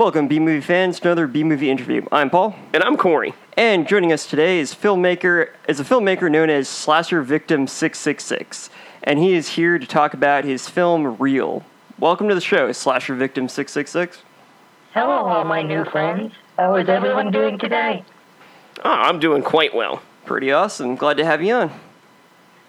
Welcome, B movie fans, to another B movie interview. I'm Paul, And I'm Corey. and joining us today is filmmaker is a filmmaker known as Slasher Victim Six Six Six, and he is here to talk about his film Real. Welcome to the show, Slasher Victim Six Six Six. Hello, all my new friends. How is everyone doing today? Oh, I'm doing quite well. Pretty awesome. Glad to have you on.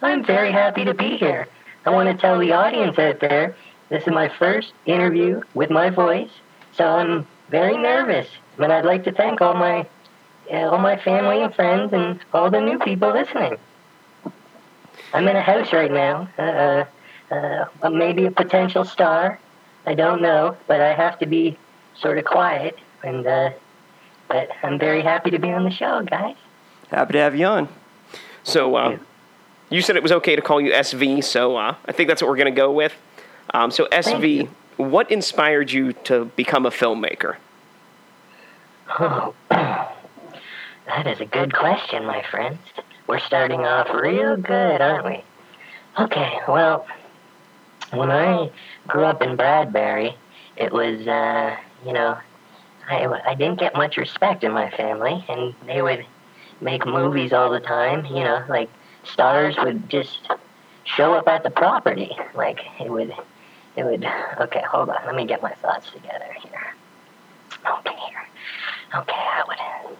I'm very happy to be here. I want to tell the audience out there this is my first interview with my voice, so I'm very nervous. But I'd like to thank all my uh, all my family and friends and all the new people listening. I'm in a house right now. Uh, uh, uh, maybe a potential star. I don't know, but I have to be sort of quiet. And uh, but I'm very happy to be on the show, guys. Happy to have you on. So, uh, you said it was okay to call you SV, so uh, I think that's what we're going to go with. Um, so, SV. What inspired you to become a filmmaker? Oh, that is a good question, my friends. We're starting off real good, aren't we? Okay, well, when I grew up in Bradbury, it was, uh, you know, I, I didn't get much respect in my family, and they would make movies all the time, you know, like stars would just show up at the property. Like, it would, it would, okay, hold on, let me get my thoughts together here. Okay, here. Okay, I would.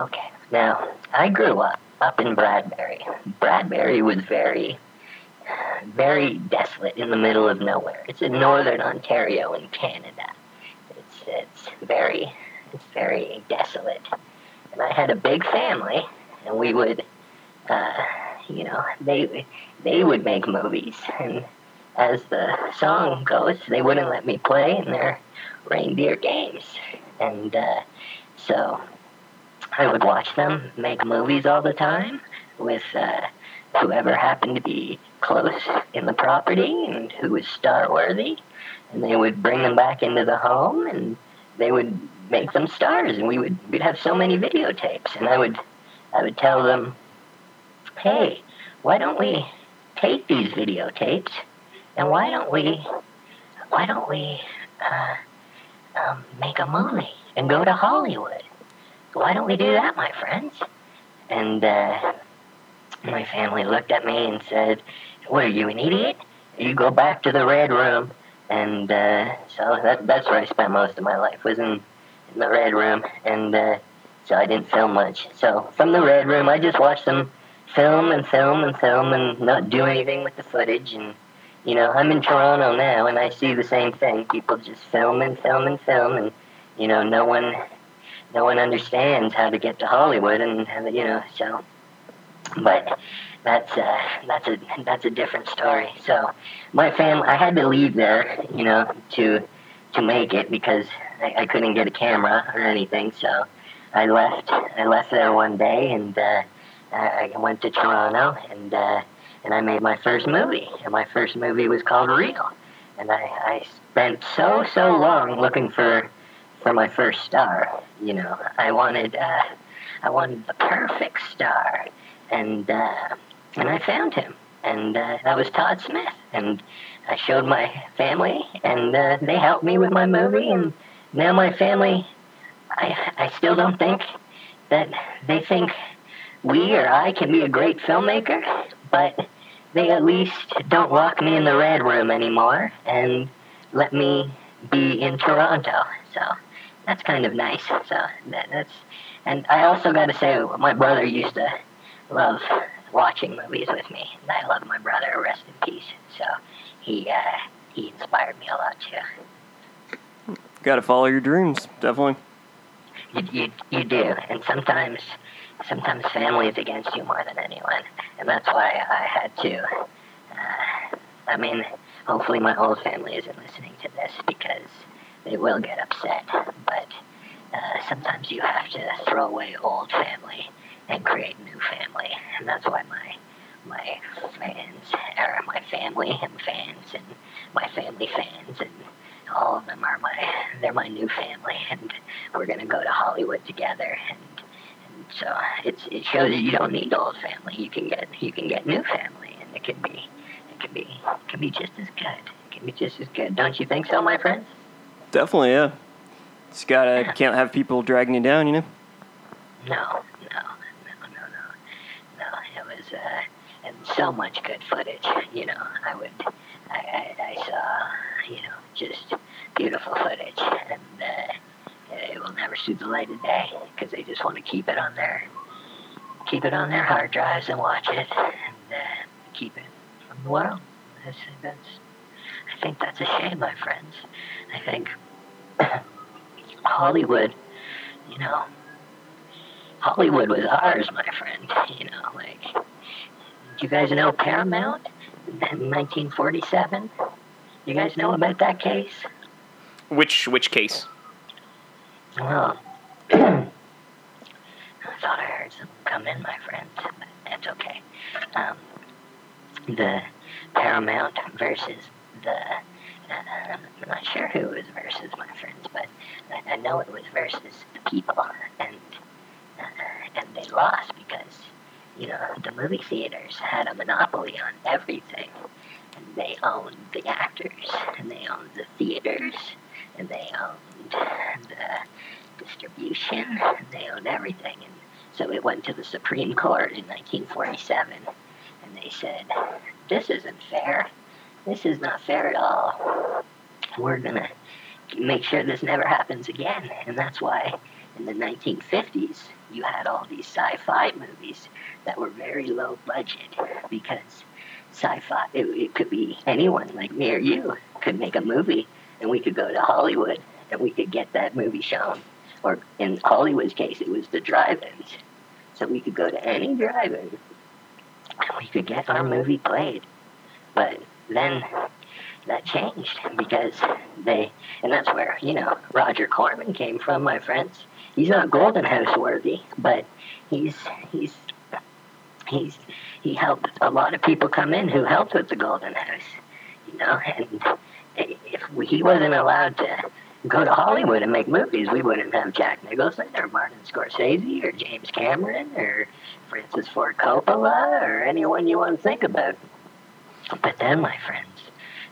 Okay, now I grew up up in Bradbury. Bradbury was very, very desolate in the middle of nowhere. It's in northern Ontario in Canada. It's it's very, it's very desolate. And I had a big family, and we would, uh, you know, they they would make movies, and as the song goes, they wouldn't let me play in their reindeer games, and uh, so I would watch them make movies all the time with uh, whoever happened to be close in the property and who was star worthy, and they would bring them back into the home and they would make them stars, and we would we'd have so many videotapes, and I would I would tell them, hey, why don't we take these videotapes and why don't we why don't we uh, um, make a movie and go to Hollywood? Why don't we do that, my friends? And uh, my family looked at me and said, "What are you, an idiot? You go back to the red room." And uh, so that, that's where I spent most of my life was in, in the red room, and uh, so I didn't film much. So from the red room, I just watched them film and film and film and not do anything with the footage. And you know, I'm in Toronto now, and I see the same thing. People just film and film and film, and you know, no one, no one understands how to get to Hollywood, and you know, so. But that's uh, that's a that's a different story. So my family, I had to leave there, you know, to to make it because I, I couldn't get a camera or anything. So I left. I left there one day, and uh, I went to Toronto, and uh, and I made my first movie. And my first movie was called Real. And I, I spent so so long looking for for my first star. You know, I wanted uh, I wanted the perfect star, and uh, and I found him, and uh, that was Todd Smith. And I showed my family, and uh, they helped me with my movie. And now my family, I I still don't think that they think we or I can be a great filmmaker, but they at least don't lock me in the red room anymore and let me be in Toronto. So that's kind of nice. So that, that's, and I also got to say, my brother used to love watching movies with me, and I love my brother. Rest in peace. So he uh, he inspired me a lot too. Got to follow your dreams, definitely. You, you, you do. And sometimes, sometimes family is against you more than anyone. And that's why I had to. Uh, I mean, hopefully my whole family isn't listening to this because they will get upset. But uh, sometimes you have to throw away old family and create new family. And that's why my my fans, or my family and fans, and my family fans, and all of them are my they're my new family, and we're gonna go to Hollywood together, and, so it's it shows you don't need old family. You can get you can get new family, and it can be it can be it can be just as good. It can be just as good, don't you think so, my friends? Definitely, yeah. Just gotta can't have people dragging you down, you know. No, no, no, no, no, no. It was uh, and so much good footage. You know, I would, I, I, I saw, you know, just beautiful footage, and uh, it will never see the light of day because they just want to keep it on their, keep it on their hard drives and watch it, and uh, keep it from the world. That's, that's, I think that's a shame, my friends. I think Hollywood, you know, Hollywood was ours, my friend. You know, like, do you guys know Paramount in 1947? You guys know about that case? Which which case? Well, I thought I heard some come in, my friend, but that's okay. Um, the Paramount versus the. Uh, I'm not sure who it was versus, my friends, but I, I know it was versus the people, and uh, and they lost because you know the movie theaters had a monopoly on everything, and they owned the actors, and they owned the theaters, and they owned the uh, distribution, and they owned everything, and so it went to the Supreme Court in 1947, and they said, "This isn't fair. This is not fair at all. We're gonna." Make sure this never happens again, and that's why in the 1950s, you had all these sci-fi movies that were very low budget because sci-fi it, it could be anyone like me or you could make a movie and we could go to Hollywood and we could get that movie shown. Or in Hollywood's case it was the drive-ins. So we could go to any drive-in and we could get our movie played. But then that changed because they and that's where you know Roger Corman came from my friends. He's not Golden House worthy, but he's he's he's he helped a lot of people come in who helped with the Golden House, you know. And if he wasn't allowed to go to Hollywood and make movies, we wouldn't have Jack Nicholson or Martin Scorsese or James Cameron or Francis Ford Coppola or anyone you want to think about. But then, my friends,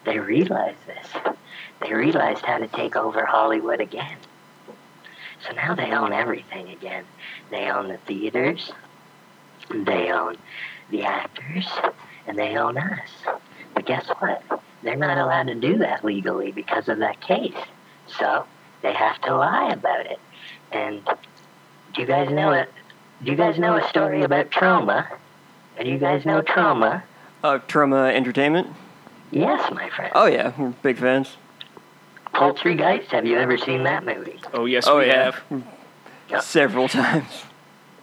they realized this. They realized how to take over Hollywood again. So now they own everything again. They own the theaters, they own the actors, and they own us. But guess what? They're not allowed to do that legally because of that case. So they have to lie about it. And do you guys know it? Do you guys know a story about Troma? Do you guys know Troma? Uh, Troma Entertainment. Yes, my friend. Oh yeah, we're big fans. Poultrygeist. Have you ever seen that movie? Oh yes, oh we yeah, have. Yeah. several times.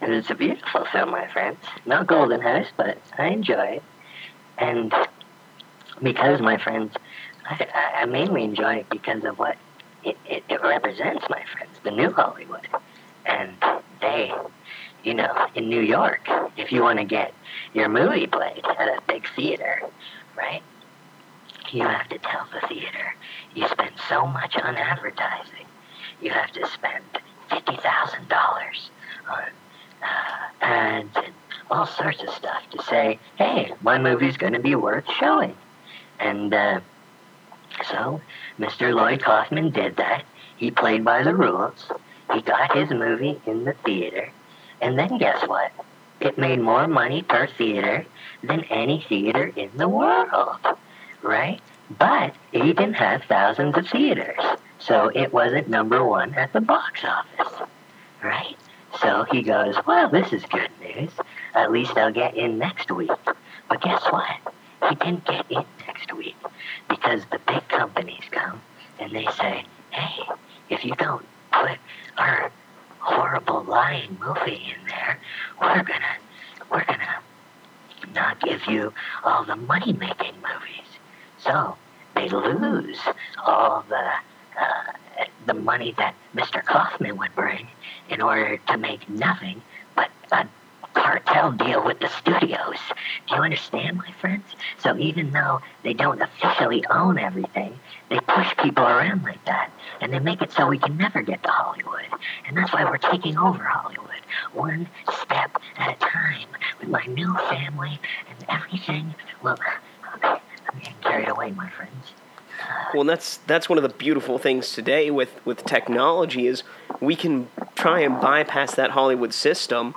And it's a beautiful film, my friends. Not Golden House, but I enjoy it. And because, my friends, I, I- I mainly enjoy it because of what it, it, it represents, my friends, the new Hollywood. And they, you know, in New York, if you want to get your movie played at a big theater, right, you have to tell the theater you spend so much on advertising. You have to spend $50,000 on uh, ads and all sorts of stuff to say, hey, my movie's going to be worth showing. And uh, so Mr. Lloyd Kaufman did that. He played by the rules. He got his movie in the theater. And then guess what? It made more money per theater than any theater in the world, right? But he didn't have thousands of theaters. So it wasn't number one at the box office, right? So he goes, well, this is good news. At least I'll get in next week. But guess what? He didn't get in next week because the big companies come and they say, hey, if you don't put our horrible lying movie in there, we're gonna we're gonna not give you all the money making movies. So they lose all the uh, the money that Mr. Kaufman would bring in order to make nothing but a cartel deal with the studios. Do you understand, my friends? So even though they don't officially own everything, they push people around like that, and they make it so we can never get to Hollywood. And that's why we're taking over Hollywood, one step at a time, with my new family and everything. Well, I'm getting carried away, my friends. Well, that's that's one of the beautiful things today with with technology is we can try and bypass that Hollywood system,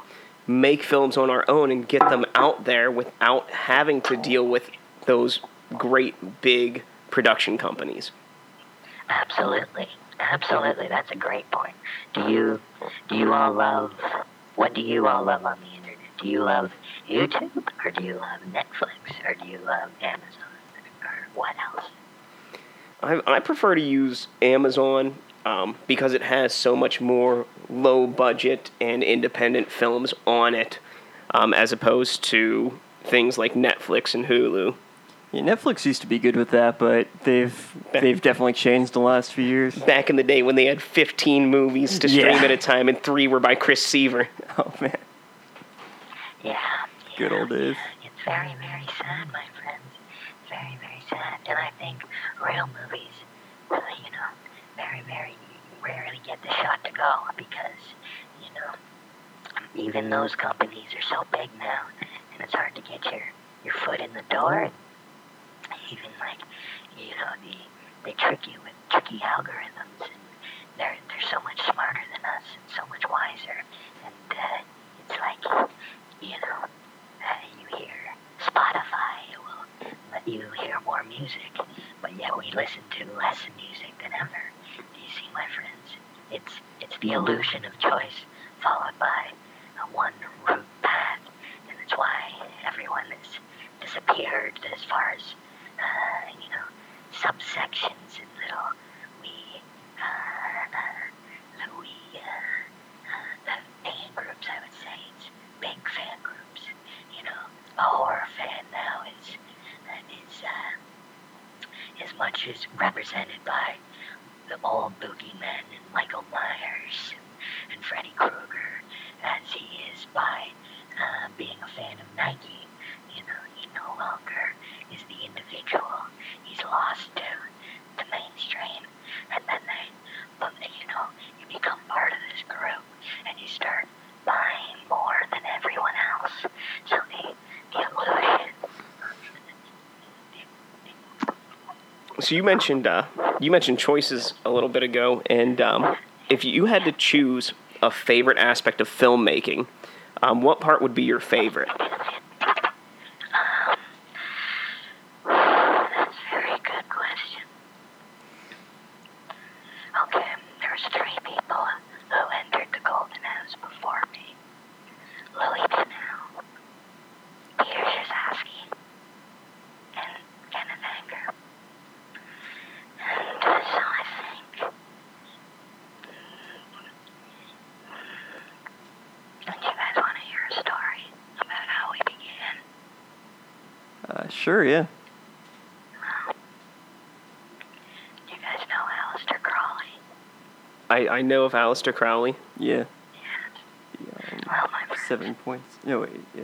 make films on our own, and get them out there without having to deal with those great big production companies. Absolutely, absolutely. That's a great point. Do you do you all love what do you all love on the internet? Do you love YouTube or do you love Netflix or do you love Amazon or what else? I, I prefer to use Amazon um, because it has so much more low budget and independent films on it, um, as opposed to things like Netflix and Hulu. Yeah, Netflix used to be good with that, but they've they've definitely changed the last few years. Back in the day when they had 15 movies to stream Yeah. at a time and three were by Chris Seaver. Oh man, Yeah. good yeah. old days. It's very, very sad, my friends. Very, very sad. And I think real movies, uh, you know, very, very rarely get the shot to go because, you know, even those companies are so big now, and it's hard to get your, your foot in the door. Even like, you know, the, they trick you with tricky algorithms, and they're they're so much smarter than us and so much wiser. And uh, it's like, you know, uh, you hear Spotify will let you hear more music, but yet we listen to less music than ever. Do you see, my friends? It's it's the illusion of choice followed by a one route path, and that's why everyone has disappeared as far as uh, you know subsections and little we uh, uh, little we uh, uh, fan groups. I would say it's big fan groups. You know, a horror fan now is is uh, as much as represented by the old boogeymen and Michael Myers and, and Freddy Krueger as he is by uh, being a fan of Nike. You know, he no longer is the individual. He's lost to the mainstream, and then they, but you know, you become part of this group, and you start buying more than everyone else. So the the illusion. So you mentioned uh, you mentioned choices a little bit ago, and um, if you had to choose a favorite aspect of filmmaking, um, what part would be your favorite? That's a very good question. Okay, there's three people who entered the Golden House before me. Louis Canal, Peter Tscherkassky, and Kenneth Anger. And uh, so I think... Don't you guys want to hear a story about how we began? Uh, sure, yeah. Do you guys know Aleister Crowley? I, I know of Aleister Crowley. Yeah. Yeah. The, um, Well, my seven points. No, wait, yeah.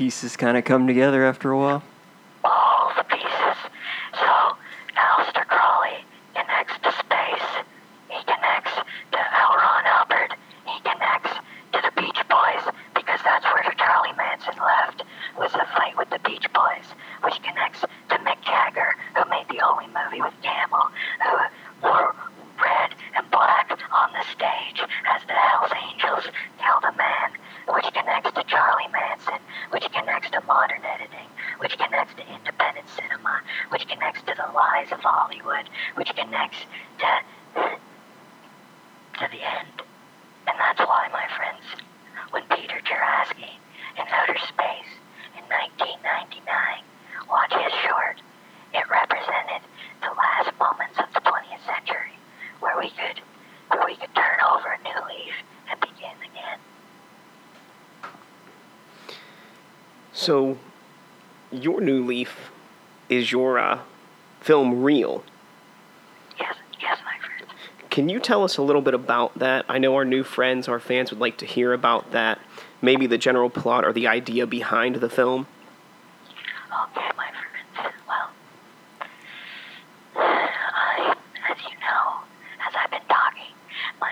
pieces kind of come together after a while. All the pieces. So Aleister Crowley connects to space. He connects to L. Ron Hubbard. He connects to the Beach Boys because that's where Charlie Manson left was the fight with the Beach Boys, which connects to Mick Jagger, who made the only movie with. Film Real. Yes, yes, my. Can you tell us a little bit about that? I know our new friends, our fans would like to hear about that. Maybe the general plot or the idea behind the film. Okay, my friends. Well, I, as you know, as I've been talking, my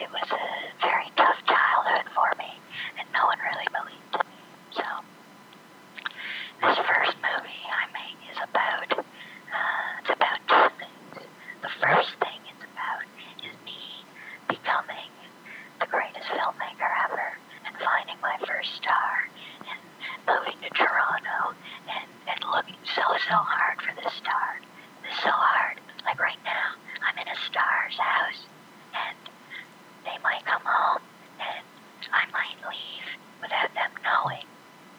it was a very tough childhood for me, and no one really believed in me. So, this first movie I make is about uh, it's about two things. The first thing it's about is me becoming the greatest filmmaker ever and finding my first star and moving to Toronto and, and looking so, so hard for this star. It's so hard. Like right now, I'm in a star's house and they might come home and I might leave without them knowing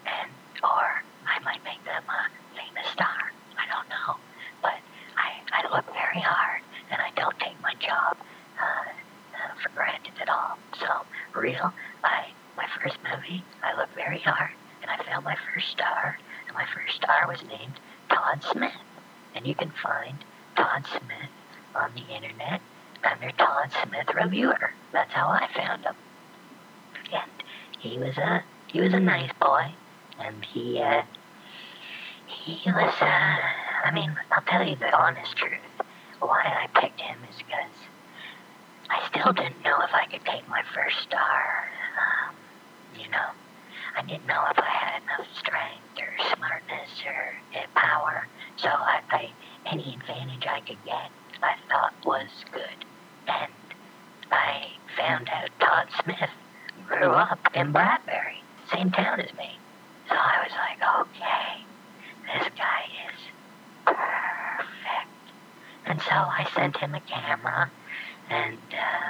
and or I might make them a famous star. I don't know. But I, I look very hard and I don't take my job uh, uh, for granted at all. So, real, I my first movie, I looked very hard and I found my first star, and my first star was named Todd Smith. And you can find Todd Smith on the internet under Todd Smith Reviewer. That's how I found him. And he was a he was a nice boy, and he uh, he was uh, I mean I'll tell you the honest truth. Why I picked him is because I still didn't know if I could take my first star. Um, you know, I didn't know if I had enough strength or smartness or uh, power. So I, I, any advantage I could get, I thought was good. And I found out Todd Smith grew up in Bradbury, same town as me. So I was like, okay, this guy is perfect. And so I sent him a camera, and uh,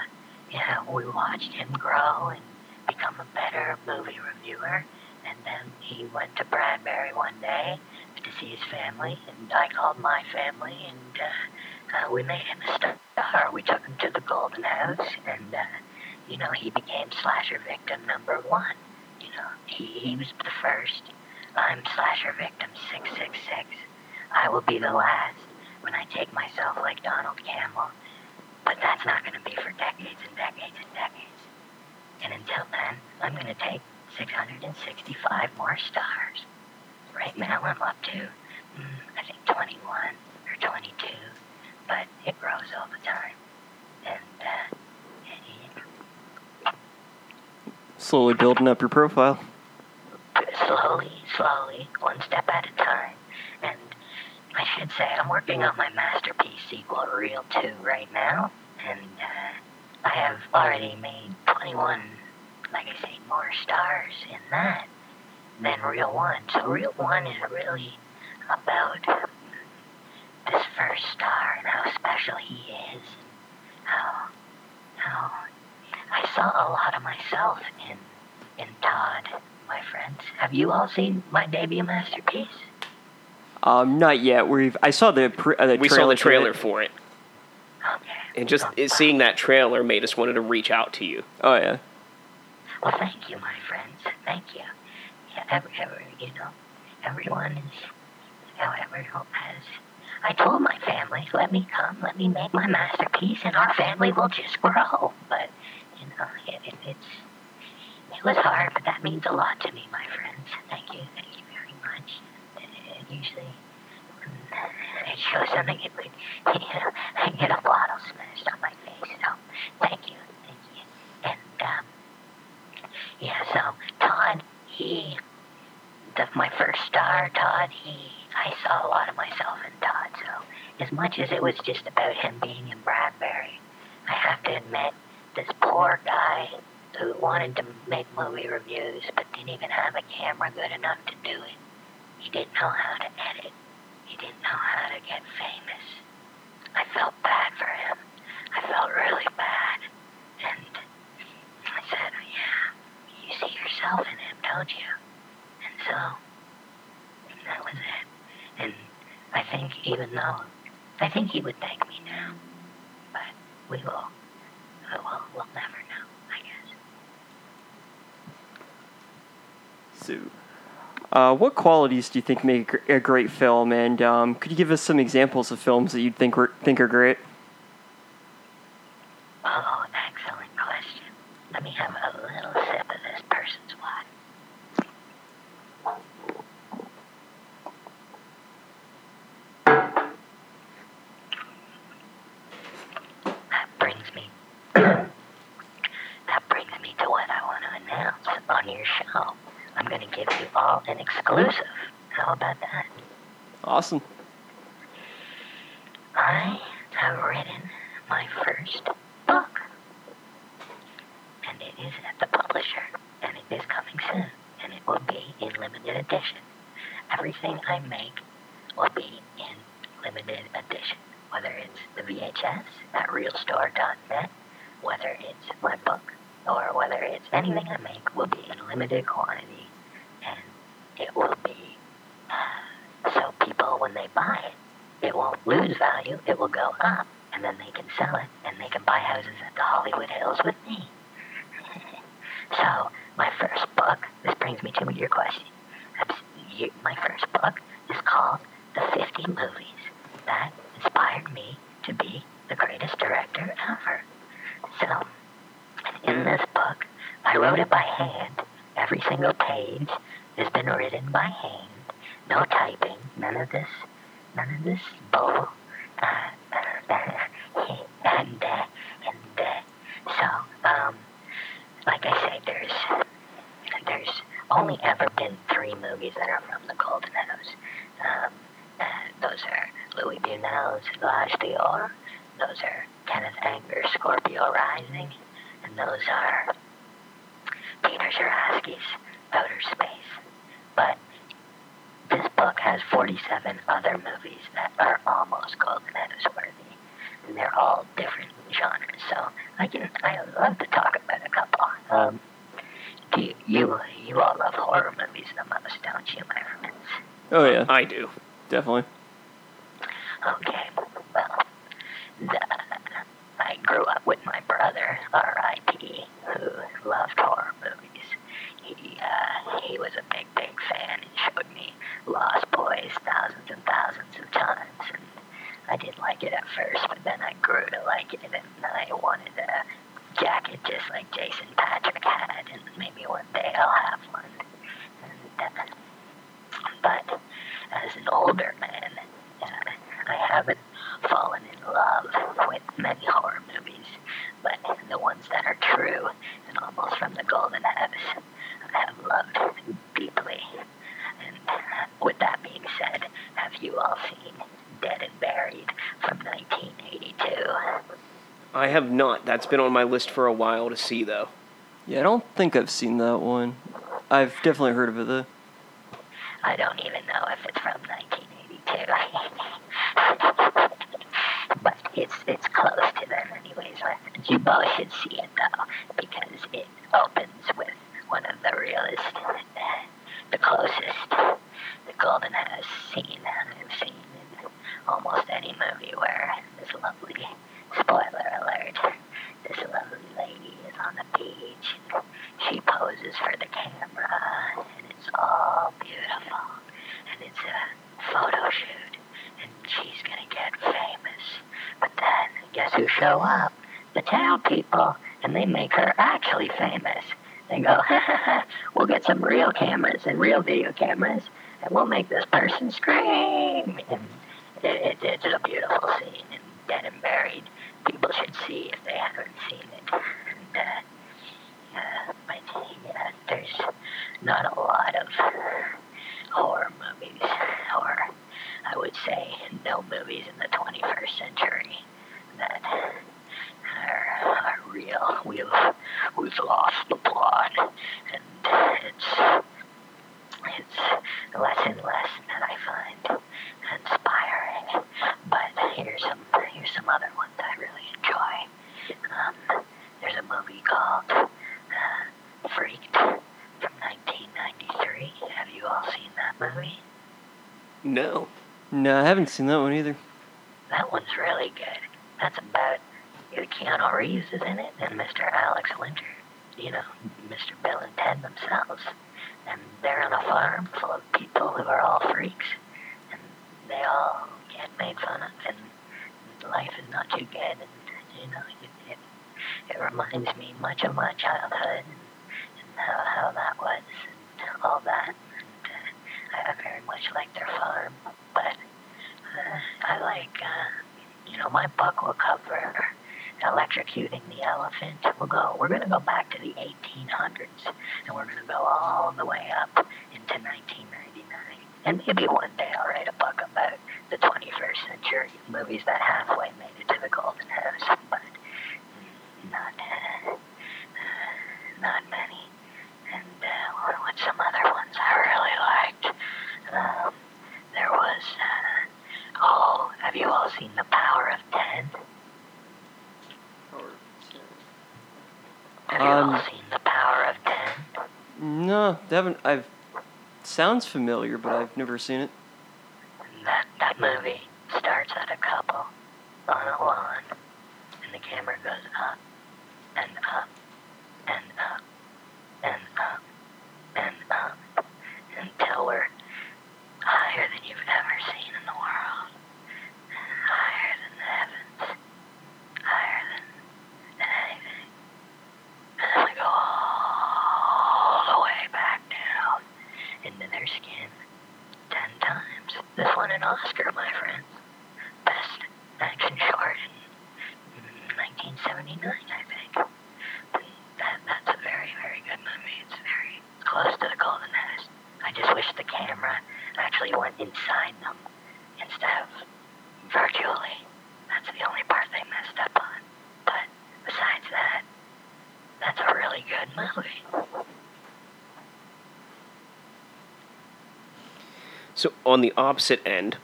yeah, we watched him grow and become a better movie reviewer. And then he went to Bradbury one day to see his family, and I called my family, and uh, uh, we made him a star. We took him to the Golden House, and uh, you know he became slasher victim number one. You know he he was the first. I'm slasher victim six six six. I will be the last when I take myself like Donald Cammell. But that's not going to be for decades and decades and decades. And until then, I'm going to take 665 more stars. Right now, I'm up to, mm, I think, 21 or 22. But it grows all the time. And, uh, Slowly building up your profile. slowly, slowly, one step at a time. And I should say, I'm working on my masterpiece sequel, Real 2, right now. And uh, I have already made 21, like I say, more stars in that than Real 1. So Real 1 is really about this first star and how special he is. And how, how I saw a lot of myself in, in Todd, my friends. Have you all seen my debut masterpiece? Um, not yet. We've I saw the pr- uh, the We trailer saw the trailer for it, Okay. and just Oh, seeing that trailer made us wanted to reach out to you. Oh yeah. Well, thank you, my friends. Thank you. Yeah, every, every, you know, everyone is, however, has. I told my family, let me come, let me make my masterpiece, and our family will just grow. But, know, it, it, it's, it was hard, but that means a lot to me, my friends. Thank you, thank you very much. It, it usually, when it shows something, it would, you know, I get a bottle smashed on my face. So, thank you, thank you. And, um, yeah, so Todd, he the, my first star, Todd, he, I saw a lot of myself in Todd. So as much as it was just about him being in Bradbury, I have to admit, this poor guy who wanted to make movie reviews but didn't even have a camera good enough to do it. He didn't know how to edit. He didn't know how to get famous. I felt bad for him. I felt really bad. And I said, yeah, you see yourself in him, don't you? And so, that was it. And I think even though, I think he would thank me now. But we will, we'll, we'll never know, I guess. So, uh, what qualities do you think make a great film? And um, could you give us some examples of films that you think were, think are great? Oh, excellent question. Let me have a little sip of this person's wine. That brings me. that brings me to what I want to announce on your show. I'm going to give you all an exclusive. How about that? Awesome. I have written my first book. And it is at the publisher, and it is coming soon, and it will be in limited edition. Everything I make will be in limited edition, whether it's the VHS at realstore.net, whether it's my book, or whether it's anything I make will be in limited quantity, and it will be uh, so people, when they buy it, it won't lose value, it will go up, and then they can sell it, and they can buy houses at the Hollywood Hills with me. so, my first book, this brings me to your question. My first book is called The 50 Movies That Inspired Me to Be the Greatest Director Ever. So, in this book, I wrote it by hand. Every single page has been written by hand. No typing, none of this none of this bull. Uh, and, uh, and, uh, so, um, like I say, there's, there's only ever been three movies that are from the Golden House. Um, uh, those are Louis Buñuel's L'Age d'Or, those are Kenneth Anger's Scorpio Rising, and those are Peter Tscherkassky's Outer Space. But this book has 47 other movies that are almost Golden House worthy, and they're all different genres. So I can I love to talk about a couple. Um, do you, you you all love horror movies the most, don't you, my friends? Oh yeah, I do. definitely. Okay, well, the, I grew up with my brother, R.I.P., who loved horror movies. He, uh, he was a big, big fan and showed me Lost Boys thousands and thousands of times. And I didn't like it at first, but then I grew to like it, and I wanted a jacket just like Jason Patric had, and maybe one day I'll have one. And, uh, but as an older man, uh, I haven't fallen in love with many horror movies, but the ones that are true and almost from the golden house, I have loved deeply. And with that being said, have you all seen Dead and Buried from 1982? I have not. That's been on my list for a while to see, though. Yeah, I don't think I've seen that one. I've definitely heard of it though. I don't even know if it's from 1982. it's it's close to them anyways. You both should see it though, because it opens with one of the realest, the closest, the Golden House scene I've seen in almost any movie where this lovely, spoiler alert, this lovely lady is on the beach. She poses for the camera, and it's all beautiful. And it's a photo shoot, and she's gonna get famous. But then, guess who show up? The town people, and they make her actually famous. They go, we'll get some real cameras and real video cameras, and we'll make this person scream. And it, it, it's a beautiful scene, and Dead and Buried. People should see if they haven't seen it. And, uh, uh, but yeah, there's not a lot of horror movies, or I would say no movies in the 21st century that are, are real. We've we've lost the plot, and it's it's less and less that I find inspiring. But here's some here's some other ones I really enjoy. Um, there's a movie called uh, Freaked from 1993. Have you all seen that movie? No. No, I haven't seen that one either. That one's really good. That's about Keanu Reeves is in it and Mr. Alex Winter. You know, Mr. Bill and Ted themselves. And they're on a farm full of people who are all freaks. And they all get made fun of. And life is not too good. And, you know, it, it, it reminds me much of my childhood and, and how, how that was and all that. And uh, I very much like their farm. But uh, I like, uh, you know, my book will cover electrocuting the elephant. We'll go. We're going to go back to the 1800s, and we're going to go all the way up into 1999. And maybe one day I'll write a book about the 21st century movies that halfway made it to the golden house, but not, uh, uh, not many. And uh, what's some other ones I really liked? Um, there was. Uh, oh, have you all seen The Power of Ten? Have you all Um, seen The Power of Ten? No, they haven't. I've sounds familiar, but I've never seen it. That that movie starts at a couple on a lawn, and the camera goes up and up and up and up and up until we're higher than you've ever seen in the world, higher than the heavens, higher than, than anything. And then we go all the way back down into their skin ten times. This won an Oscar, my friends. Best action short in 1979, I think. And that, that's a very, very good movie. It's very close to the Golden House. I just wish the camera actually inside them instead of virtually. That's the only part they messed up on. But besides that, that's a really good movie. So on the opposite end,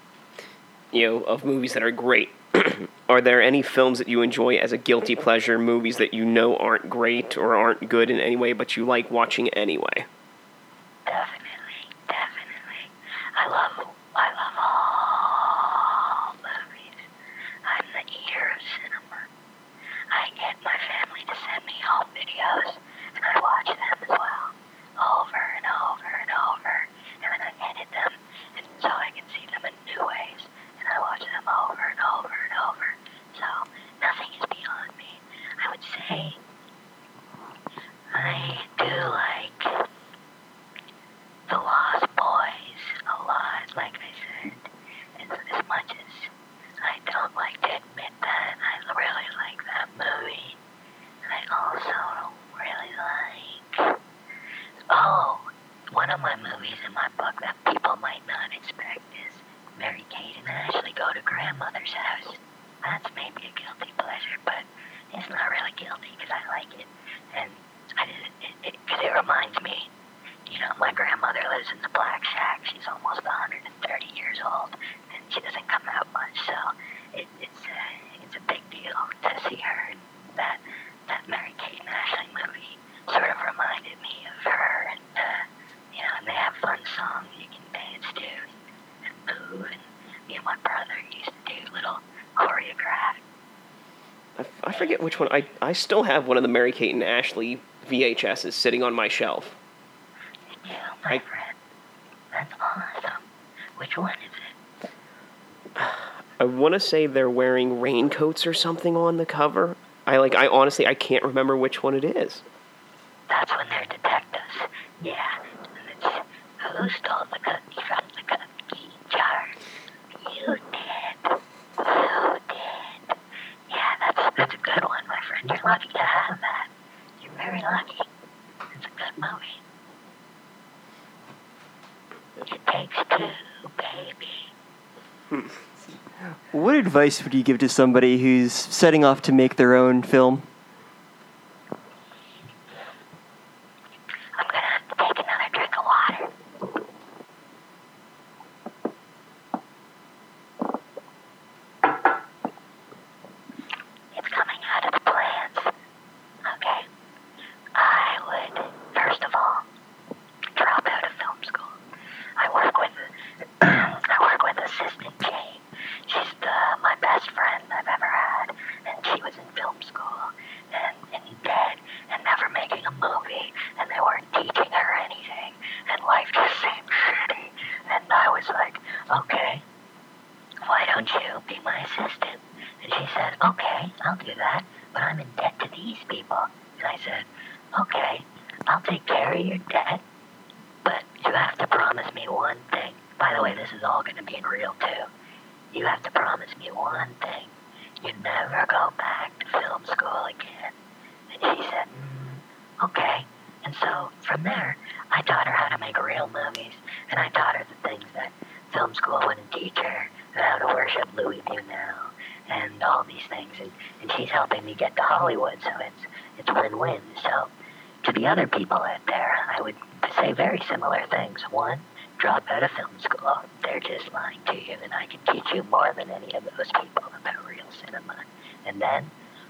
you know, of movies that are great, are there any films that you enjoy as a guilty pleasure, movies that you know aren't great or aren't good in any way, but you like watching anyway? Definitely, definitely. I love, I love all movies. I'm the eater of cinema. I get my family to send me home videos, and I watch them as well, over and over and over, and then I edit them, and so I can see them in new ways, and I watch them over and over and over. So nothing is beyond me. I would say I do like the Lost Boys a lot, like I said. And as much as I don't like to admit that, I really like that movie. And I also really like. Oh, one of my movies in my book that people might not expect is Mary Kate and Ashley Go to Grandmother's House. That's maybe a guilty pleasure, but it's not really guilty because I like it. And I did it because it, 'cause it reminds me you know, my grandmother lives in the Black Shack. She's almost 130 years old, and she doesn't come out much. So it, it's a, it's a big deal to see her. And that that Mary Kate and Ashley movie sort of reminded me of her. And uh, you know, and they have fun songs you can dance to and move. And me and my brother used to do little choreographed. I, I forget which one. I, I still have one of the Mary Kate and Ashley VHSs sitting on my shelf. My I- friend. That's awesome. Which one is it? I want to say they're wearing raincoats or something on the cover. I like. I honestly, I can't remember which one it is. That's when they're detectives. Yeah. And it's who stole the cookie from the cookie jar? You did. You did. Yeah, that's that's a good one, my friend. You're lucky to have that. You're very lucky. It's a good movie. It takes two, baby. What advice would you give to somebody who's setting off to make their own film? I'm gonna have to take another drink of water. It's coming out of the plants. Okay. I would, first of all, drop out of film school. I work with I work with assistant Jane. She's the, my best friend I've ever had, and she was in film school and, and dead and never making a movie, and they weren't teaching her anything, and life just seemed shitty. And I was like, okay, why don't you be my assistant? And she said, okay, I'll do that, but I'm in debt to these people. And I said, okay, I'll take care of your debt, but you have to promise me one thing. By the way, this is all going to be in real too. You have to promise me one thing. You never go back to film school again. And she said, mm, okay. And so from there, I taught her how to make real movies, and I taught her the things that film school wouldn't teach her, and how to worship Louis Buñuel, and all these things. And, and she's helping me get to Hollywood, so it's it's win-win. So to the other people out there, I would say very similar things. One, drop out of film school. They're just lying to you, and I can teach you more than any of those people about real cinema. And then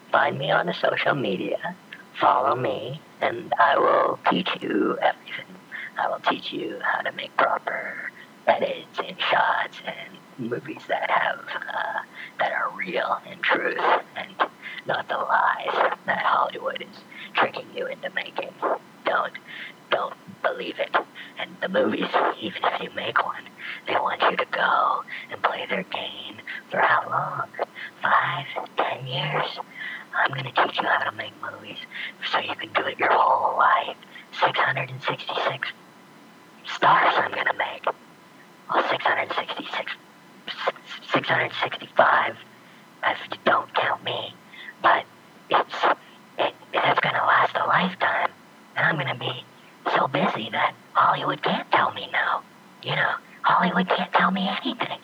find me on the social media, follow me, and I will teach you everything. I will teach you how to make proper edits and shots and movies that have uh, that are real and truth and not the lies that Hollywood is tricking you into making. Don't don't believe it. And the movies, even if you make one, they want you to go and play their game for how long? Five, ten years? I'm gonna teach you how to make movies so you can do it your whole life. 666 stars I'm gonna make. Well, 666, 665 if don't count me. But it's, it, it's gonna last a lifetime. And I'm gonna be so busy that Hollywood can't tell me no. You know, Hollywood can't tell me anything.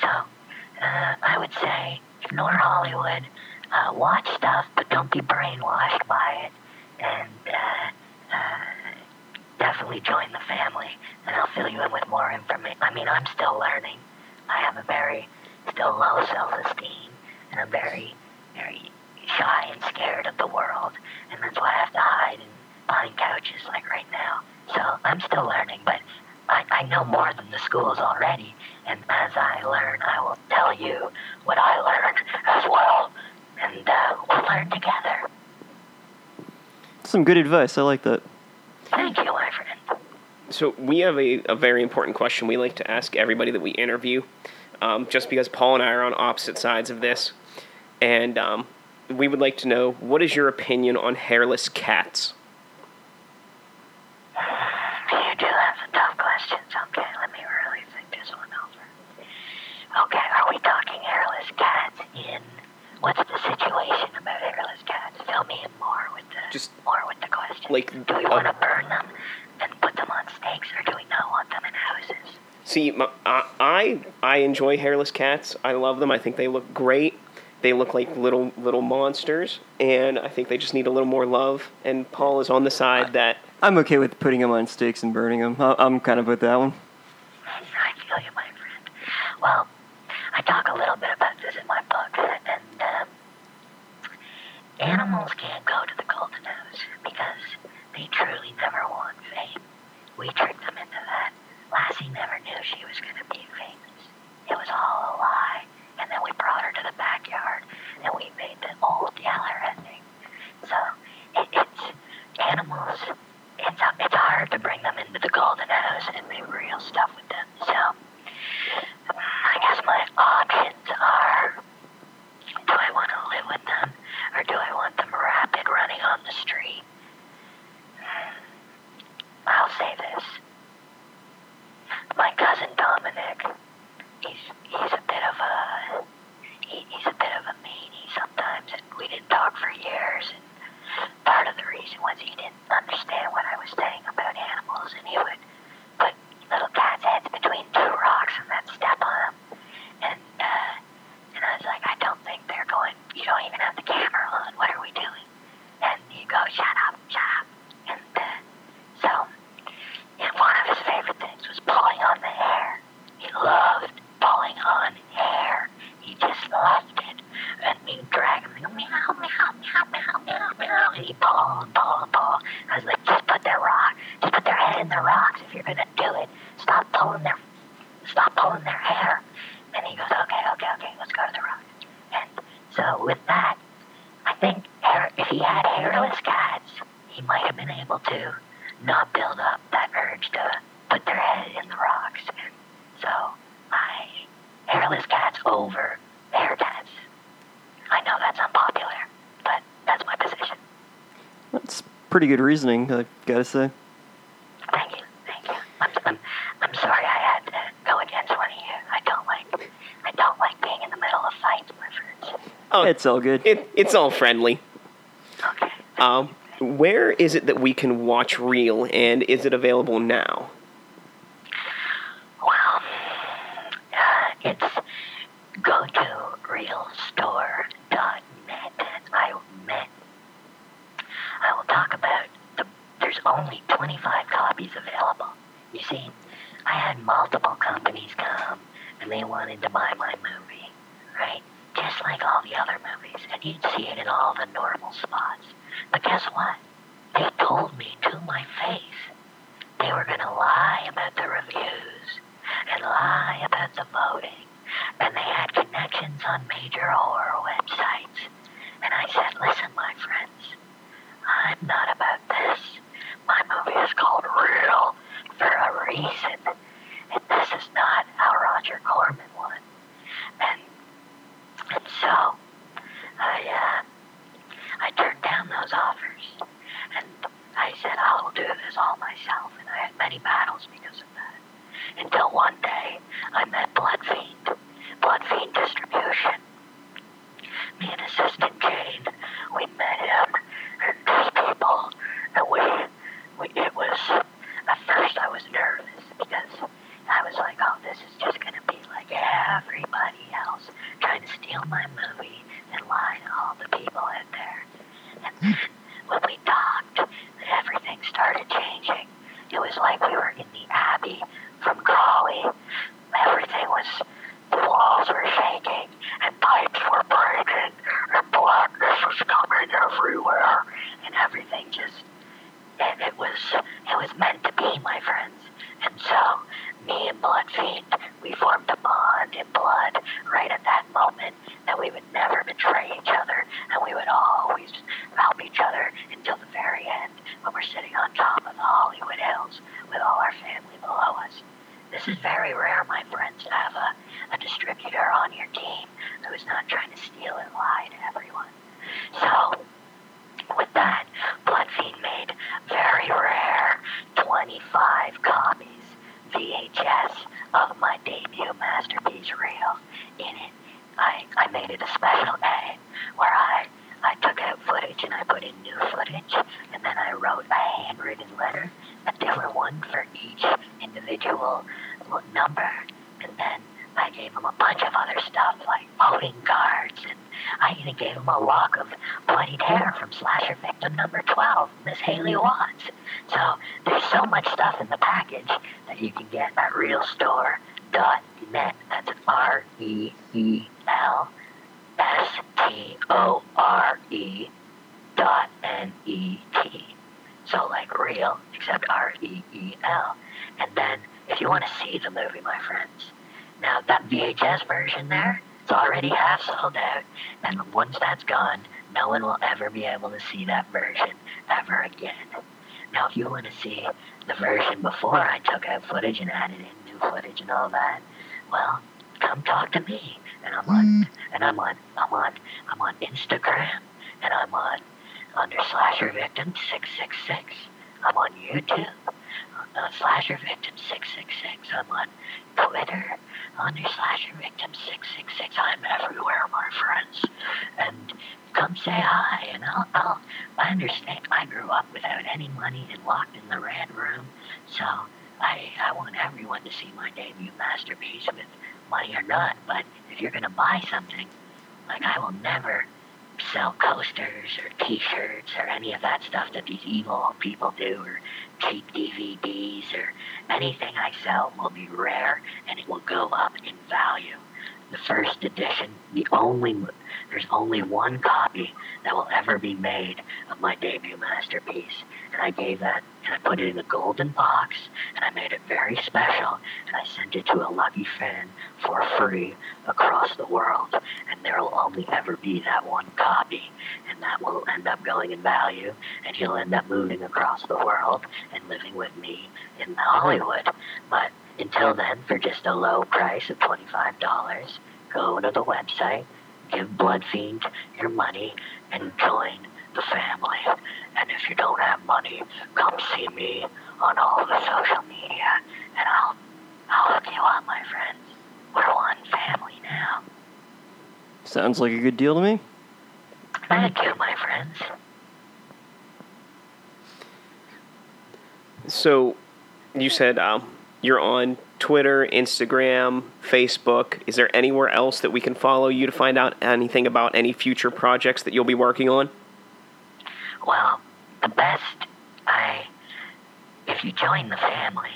So, uh, I would say ignore Hollywood, uh, watch stuff, but don't be brainwashed by it, and uh, uh, definitely join the family, and I'll fill you in with more information. I mean, I'm still learning. I have a very still low self-esteem, and I'm very, very shy and scared of the world, and that's why I have to hide and behind couches like right now. So I'm still learning, but I, I know more than the schools already, and as I learn, I will tell you what I learned as well, and uh, we'll learn together. Some good advice. I like that. Thank you, my friend. So we have a, a very important question we like to ask everybody that we interview, um, just because Paul and I are on opposite sides of this, and um, we would like to know what is your opinion on hairless cats? You do have some tough questions. Okay, let me really think this one over. Okay, are we talking hairless cats in what's the situation about hairless cats? Fill me in more with the Just more with the question. like do we uh, want to burn them and put them on stakes, or do we not want them in houses? See, my, I, I I enjoy hairless cats. I love them. I think they look great. They look like little little monsters, and I think they just need a little more love. And Paul is on the side that I'm okay with putting them on stakes and burning them. I- I'm kind of with that one. I feel you, my friend. Well, I talk a little bit about this in my book, and um, animals can't go to the golden house because they truly never want fame. We tricked them into that. Lassie never knew she was going to be famous. It was all a lie, and then we brought her to the backyard, and we made the old Yeller ending. So it, it's animals. It's it's hard to bring them into the golden house and make real stuff with them. So I guess my options are: do I want to live with them, or do I want them rapid running on the street? I'll say this. My cousin Dominic, he's, he's a bit of a, he, he's a bit of a meanie sometimes, and we didn't talk for years, and part of the reason was he didn't understand what I was saying about animals, and he would put little cats' heads between two rocks and then step on them, and, uh, don't even have the camera on. What are we doing? And you go, shut up, shut up. And then, so, and one of his favorite things was pulling on the hair. He loved pulling on hair. He just loved pretty good reasoning, I gotta say. Thank you, thank you. I'm, I'm, I'm sorry I had to go against one of you. I don't like, I don't like being in the middle of fights, my friends. Oh, It's all good. it, it's all friendly. Okay. Um, where is it that we can watch Reel, and is it available now? Well, uh, it's go to reelstore.net. I met. I will talk about the. There's only 25 copies available. You see, I had multiple companies come and they wanted to buy my movie, right? Just like all the other movies, and you'd see it in all the normal spots. But guess what? They told me to my face they were going to lie about the reviews and lie about the voting. And they had connections on major horror websites. And I said, listen, my friends, I'm not about this. My movie is called Reel for a reason. And this is not how Roger Corman won. And, and so, I, uh, I turned down those offers. And I said, I'll do this all myself. And I had many battles because of that. Until one day, I met Blood Fiend. Blood Fiend Distribution. Me and Assistant Jane, we met him and these people. And we, we, it was, at first I was nervous because I was like, oh, this is just going to be like everybody else trying to steal my movie and lie to all the people out there. And then when we talked, everything started changing. It was like we were in the Abbey from Crawley. Everything was, the walls were shaking, and pipes were breaking, and blackness was coming everywhere, and everything just, and it was, it was meant to be, my friends. And so, me and Blood Fiend, we formed a bond in blood right at that moment that we would never betray each other, and we would always help each other until the very end when we're sitting on top of the Hollywood Hills with all our family below us. This is very rare, my friends, to have a, a distributor on your team who is not trying to steal and lie to everyone. So, with that, Blood Fiend made very rare 25 copies VHS of my debut masterpiece reel. In it, I, I made it a special edit where I, I took out footage and I put in new footage, and then I wrote a handwritten letter, a different one for each individual number, and then gave him a bunch of other stuff like voting cards, and I even gave him a lock of bloodied hair from slasher victim number 12, Miss Haley mm-hmm. Watts. So there's so much stuff in the package that you can get at reelstore.net. That's R E E L S T O R E dot N E T. So like real, except R E E L. And then if you want to see the movie, my friends, now that VHS version there, it's already half sold out, and once that's gone, no one will ever be able to see that version ever again. Now, if you want to see the version before I took out footage and added in new footage and all that, well, come talk to me. And I'm on, mm. and I'm on, I'm on, I'm on Instagram, and I'm on under Slasher Victim six six six. I'm on YouTube, uh, Slasher Victim six six six. I'm on Twitter under Slasher Victim six six six. I'm everywhere, my friends, and come say hi. And I'll, I'll, I understand. I grew up without any money and locked in the red room, so I, I want everyone to see my debut masterpiece with money or not. But if you're gonna buy something, like I will never sell coasters or T-shirts or any of that stuff that these evil people do, or cheap DVDs or anything I sell will be rare and it will go up in value. The first edition, the only there's only one copy that will ever be made of my debut masterpiece. And I gave that and I put it in a golden box and I made it very special and I sent it to a lucky fan for free across the world. And there will only ever be that one copy and that will end up going in value and he'll end up moving across the world and living with me in Hollywood. But until then, for just a low price of $25, go to the website, give Blood Fiend your money, and join the family. And if you don't have money, come see me on all the social media, and I'll, I'll hook you up, my friends. We're one family now. Sounds like a good deal to me. Thank you, my friends. So, you said um, you're on Twitter, Instagram, Facebook. Is there anywhere else that we can follow you to find out anything about any future projects that you'll be working on? Well, the best, I, if you join the family,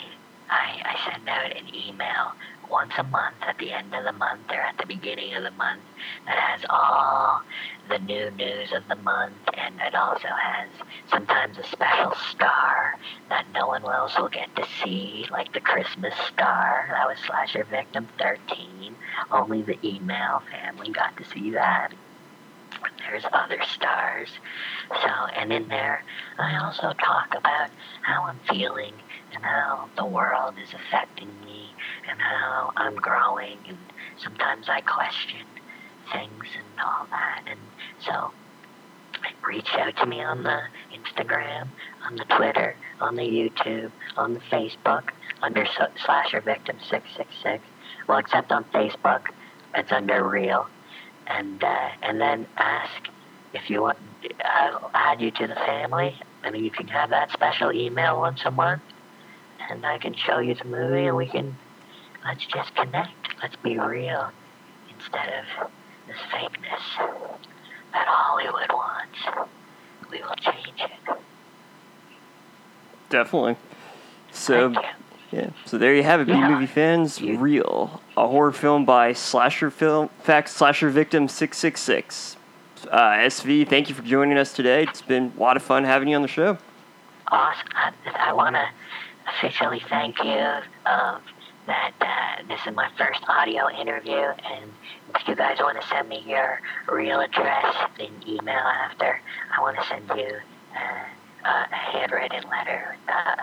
I, I send out an email once a month at the end of the month or at the beginning of the month that has all the new news of the month and it also has sometimes a special star that no one else will get to see, like the Christmas star. That was Slasher Victim 13. Only the email family got to see that. There's other stars. So, and in there, I also talk about how I'm feeling and how the world is affecting me and how I'm growing and sometimes I question things and all that. And so reach out to me on the Instagram, on the Twitter, on the YouTube, on the Facebook under Slasher Victim 666. Well, except on Facebook, it's under Reel. And uh, and then ask if you want. I'll add you to the family, and you can have that special email once a month, and I can show you the movie, and we can let's just connect. Let's be real instead of this fakeness that Hollywood wants. We will change it. Definitely. So, yeah. So there you have it, B movie fans. You- Reel, a horror film by slasher film fact slasher victim six six six. Uh, SV, thank you for joining us today. It's been a lot of fun having you on the show. Awesome. I, I want to officially thank you um, that uh, this is my first audio interview, and if you guys want to send me your real address in email after, I want to send you uh, uh, a handwritten letter uh,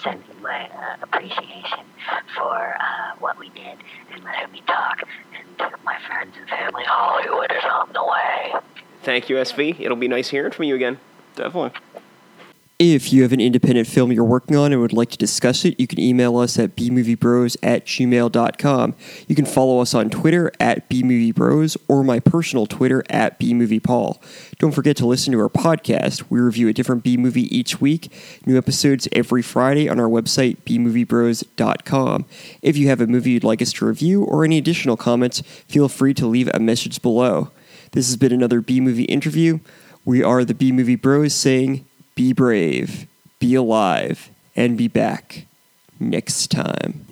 sending my uh, appreciation for uh, what we did and letting me talk. And my friends and family, Hollywood is on the way. Thank you, SV. It'll be nice hearing from you again. Definitely. If you have an independent film you're working on and would like to discuss it, you can email us at bmoviebros at gmail.com. You can follow us on Twitter at bmoviebros or my personal Twitter at bmoviepaul. Don't forget to listen to our podcast. We review a different B movie each week. New episodes every Friday on our website, bmoviebros.com. If you have a movie you'd like us to review or any additional comments, feel free to leave a message below. This has been another B movie interview. We are the B Movie Bros saying, be brave, be alive, and be back next time.